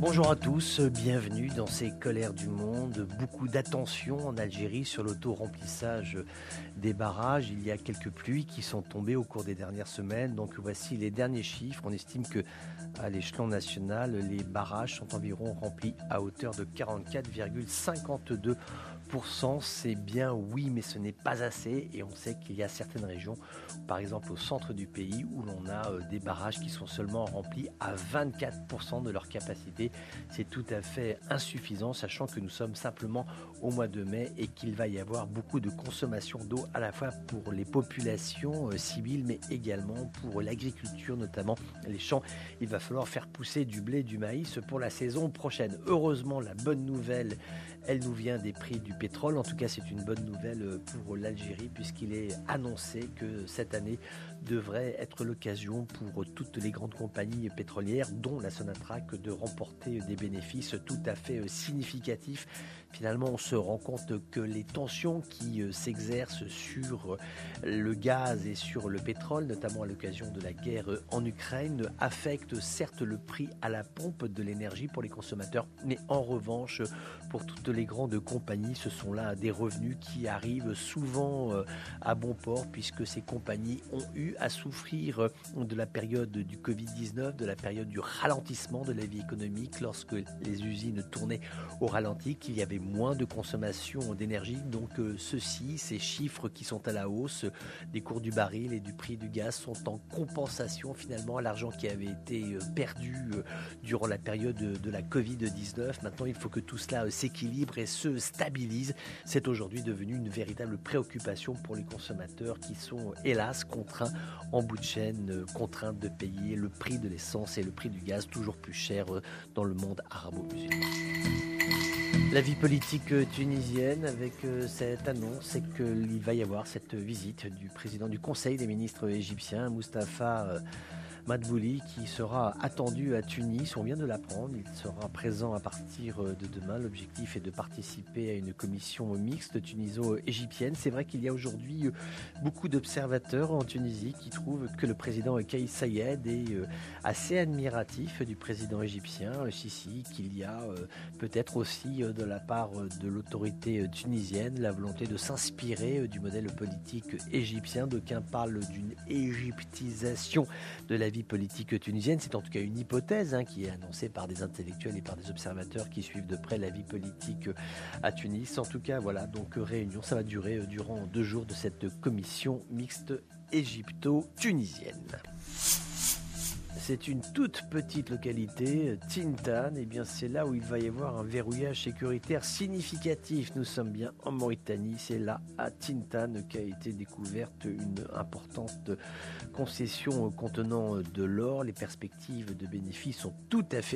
Bonjour à tous, bienvenue dans ces colères du monde. Beaucoup d'attention en Algérie sur l'auto-remplissage des barrages. Il y a quelques pluies qui sont tombées au cours des dernières semaines. Donc voici les derniers chiffres. On estime que à l'échelon national, les barrages sont environ remplis à hauteur de 44,52% c'est bien oui, mais ce n'est pas assez. Et on sait qu'il y a certaines régions, par exemple au centre du pays, où l'on a euh, des barrages qui sont seulement remplis à 24% de leur capacité. C'est tout à fait insuffisant, sachant que nous sommes simplement au mois de mai et qu'il va y avoir beaucoup de consommation d'eau à la fois pour les populations euh, civiles, mais également pour l'agriculture, notamment les champs. Il va falloir faire pousser du blé, du maïs pour la saison prochaine. Heureusement, la bonne nouvelle, elle nous vient des prix du pétrole. En tout cas, c'est une bonne nouvelle pour l'Algérie puisqu'il est annoncé que cette année devrait être l'occasion pour toutes les grandes compagnies pétrolières, dont la Sonatrach, de remporter des bénéfices tout à fait significatifs. Finalement, on se rend compte que les tensions qui s'exercent sur le gaz et sur le pétrole, notamment à l'occasion de la guerre en Ukraine, affectent certes le prix à la pompe de l'énergie pour les consommateurs, mais en revanche, pour toutes les grandes compagnies, ce sont là des revenus qui arrivent souvent euh, à bon port puisque ces compagnies ont eu à souffrir euh, de la période du Covid-19, de la période du ralentissement de la vie économique lorsque les usines tournaient au ralenti, qu'il y avait moins de consommation d'énergie. Donc euh, ceci, ces chiffres qui sont à la hausse des cours du baril et du prix du gaz sont en compensation finalement à l'argent qui avait été perdu durant la période de la Covid-19. Maintenant, il faut que tout cela s'équilibre et se stabilise. C'est aujourd'hui devenu une véritable préoccupation pour les consommateurs qui sont hélas contraints en bout de chaîne, euh, contraints de payer le prix de l'essence et le prix du gaz toujours plus cher euh, le monde arabo-musulman. La vie politique euh, tunisienne avec cette annonce, c'est qu'il va y avoir cette visite du président du Conseil des ministres égyptiens, Mustafa Madbouli qui sera attendu à Tunis. On vient de l'apprendre. Il sera présent à partir de demain. L'objectif est de participer à une commission mixte tuniso-égyptienne. C'est vrai qu'il y a aujourd'hui beaucoup d'observateurs en Tunisie qui trouvent que le président Kais Sayed est euh, assez admiratif du président égyptien Sisi, qu'il y a euh, peut-être aussi euh, de la part de l'autorité tunisienne la volonté de s'inspirer du modèle politique égyptien. D'aucuns parlent d'une égyptisation de la vie politique tunisienne. C'est en tout cas une hypothèse hein, qui est annoncée par des intellectuels et par des observateurs qui suivent de près la vie politique à Tunis. En tout cas, voilà, donc réunion, ça va durer euh, durant deux jours de cette commission mixte égypto-tunisienne. C'est une toute petite localité, Tintan, et bien c'est là où il va y avoir un verrouillage sécuritaire significatif. Nous sommes bien en Mauritanie, c'est là à Tintan qu'a été découverte une importante concession contenant de l'or. Les perspectives de bénéfices sont tout à fait